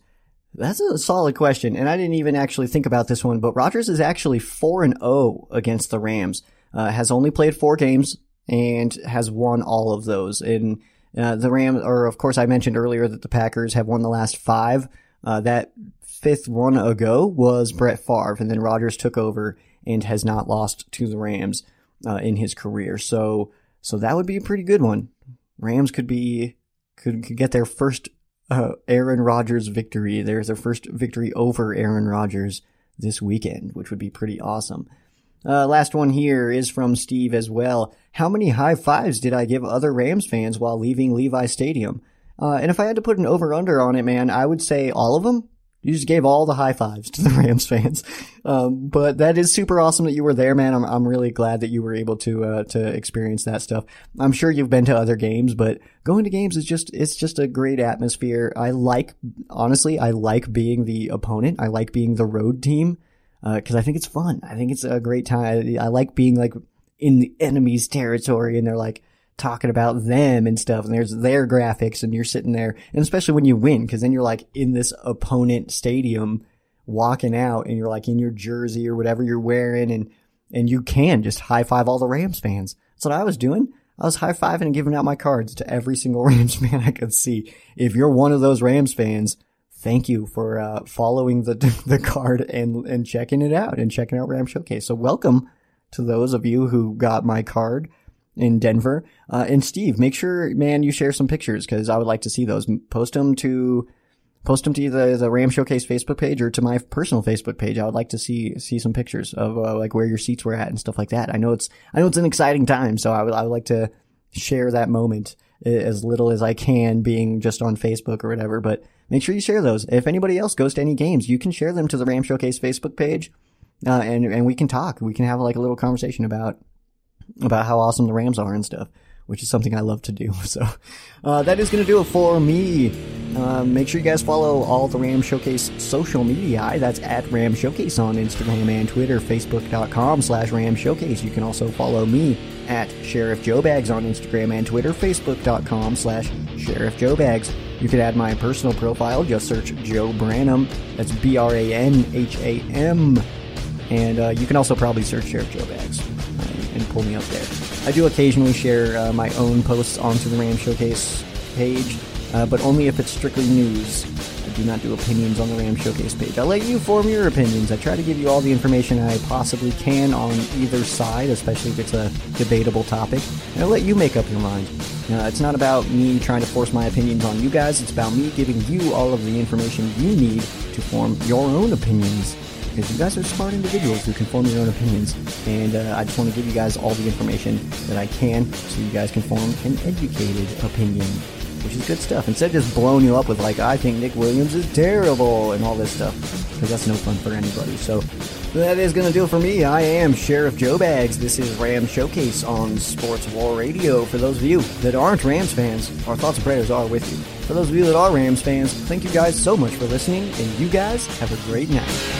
That's a solid question, and I didn't even actually think about this one. But Rodgers is actually four and zero oh against the Rams. Uh, has only played four games and has won all of those. And uh, the Rams, or of course, I mentioned earlier that the Packers have won the last five. Uh, that fifth one ago was Brett Favre, and then Rodgers took over and has not lost to the Rams uh, in his career. So, so that would be a pretty good one. Rams could be could, could get their first uh, Aaron Rodgers victory. There's their first victory over Aaron Rodgers this weekend, which would be pretty awesome. Uh, last one here is from Steve as well. How many high fives did I give other Rams fans while leaving Levi Stadium? Uh, and if I had to put an over under on it, man, I would say all of them. You just gave all the high fives to the Rams fans. Um, but that is super awesome that you were there, man. I'm, I'm really glad that you were able to, uh, to experience that stuff. I'm sure you've been to other games, but going to games is just, it's just a great atmosphere. I like, honestly, I like being the opponent. I like being the road team. Uh, cause I think it's fun. I think it's a great time. I like being like in the enemy's territory and they're like, talking about them and stuff and there's their graphics and you're sitting there and especially when you win because then you're like in this opponent stadium walking out and you're like in your jersey or whatever you're wearing and and you can just high five all the Rams fans. That's what I was doing. I was high fiving and giving out my cards to every single Rams fan I could see. If you're one of those Rams fans, thank you for uh, following the the card and and checking it out and checking out Ram Showcase. So welcome to those of you who got my card in Denver. Uh, and Steve, make sure, man, you share some pictures because I would like to see those. Post them to post them to the the Ram Showcase Facebook page or to my personal Facebook page. I would like to see see some pictures of uh, like where your seats were at and stuff like that. I know it's I know it's an exciting time, so I would I would like to share that moment as little as I can, being just on Facebook or whatever. But make sure you share those. If anybody else goes to any games, you can share them to the Ram Showcase Facebook page, uh, and and we can talk. We can have like a little conversation about about how awesome the Rams are and stuff which is something I love to do. So uh, that is going to do it for me. Uh, make sure you guys follow all the Ram Showcase social media. That's at Ram Showcase on Instagram and Twitter, Facebook.com slash Ram Showcase. You can also follow me at Sheriff Joe Bags on Instagram and Twitter, Facebook.com slash Sheriff Joe Bags. You can add my personal profile. Just search Joe Branham. That's B R A N H A M. And uh, you can also probably search Sheriff Joe Bags and pull me up there. I do occasionally share uh, my own posts onto the Ram Showcase page, uh, but only if it's strictly news. I do not do opinions on the Ram Showcase page. I let you form your opinions. I try to give you all the information I possibly can on either side, especially if it's a debatable topic, and I let you make up your mind. Uh, it's not about me trying to force my opinions on you guys. It's about me giving you all of the information you need to form your own opinions because you guys are smart individuals who can form your own opinions. And uh, I just want to give you guys all the information that I can so you guys can form an educated opinion, which is good stuff. Instead of just blowing you up with, like, I think Nick Williams is terrible and all this stuff, because that's no fun for anybody. So that is going to do it for me. I am Sheriff Joe Bags. This is Ram Showcase on Sports War Radio. For those of you that aren't Rams fans, our thoughts and prayers are with you. For those of you that are Rams fans, thank you guys so much for listening, and you guys have a great night.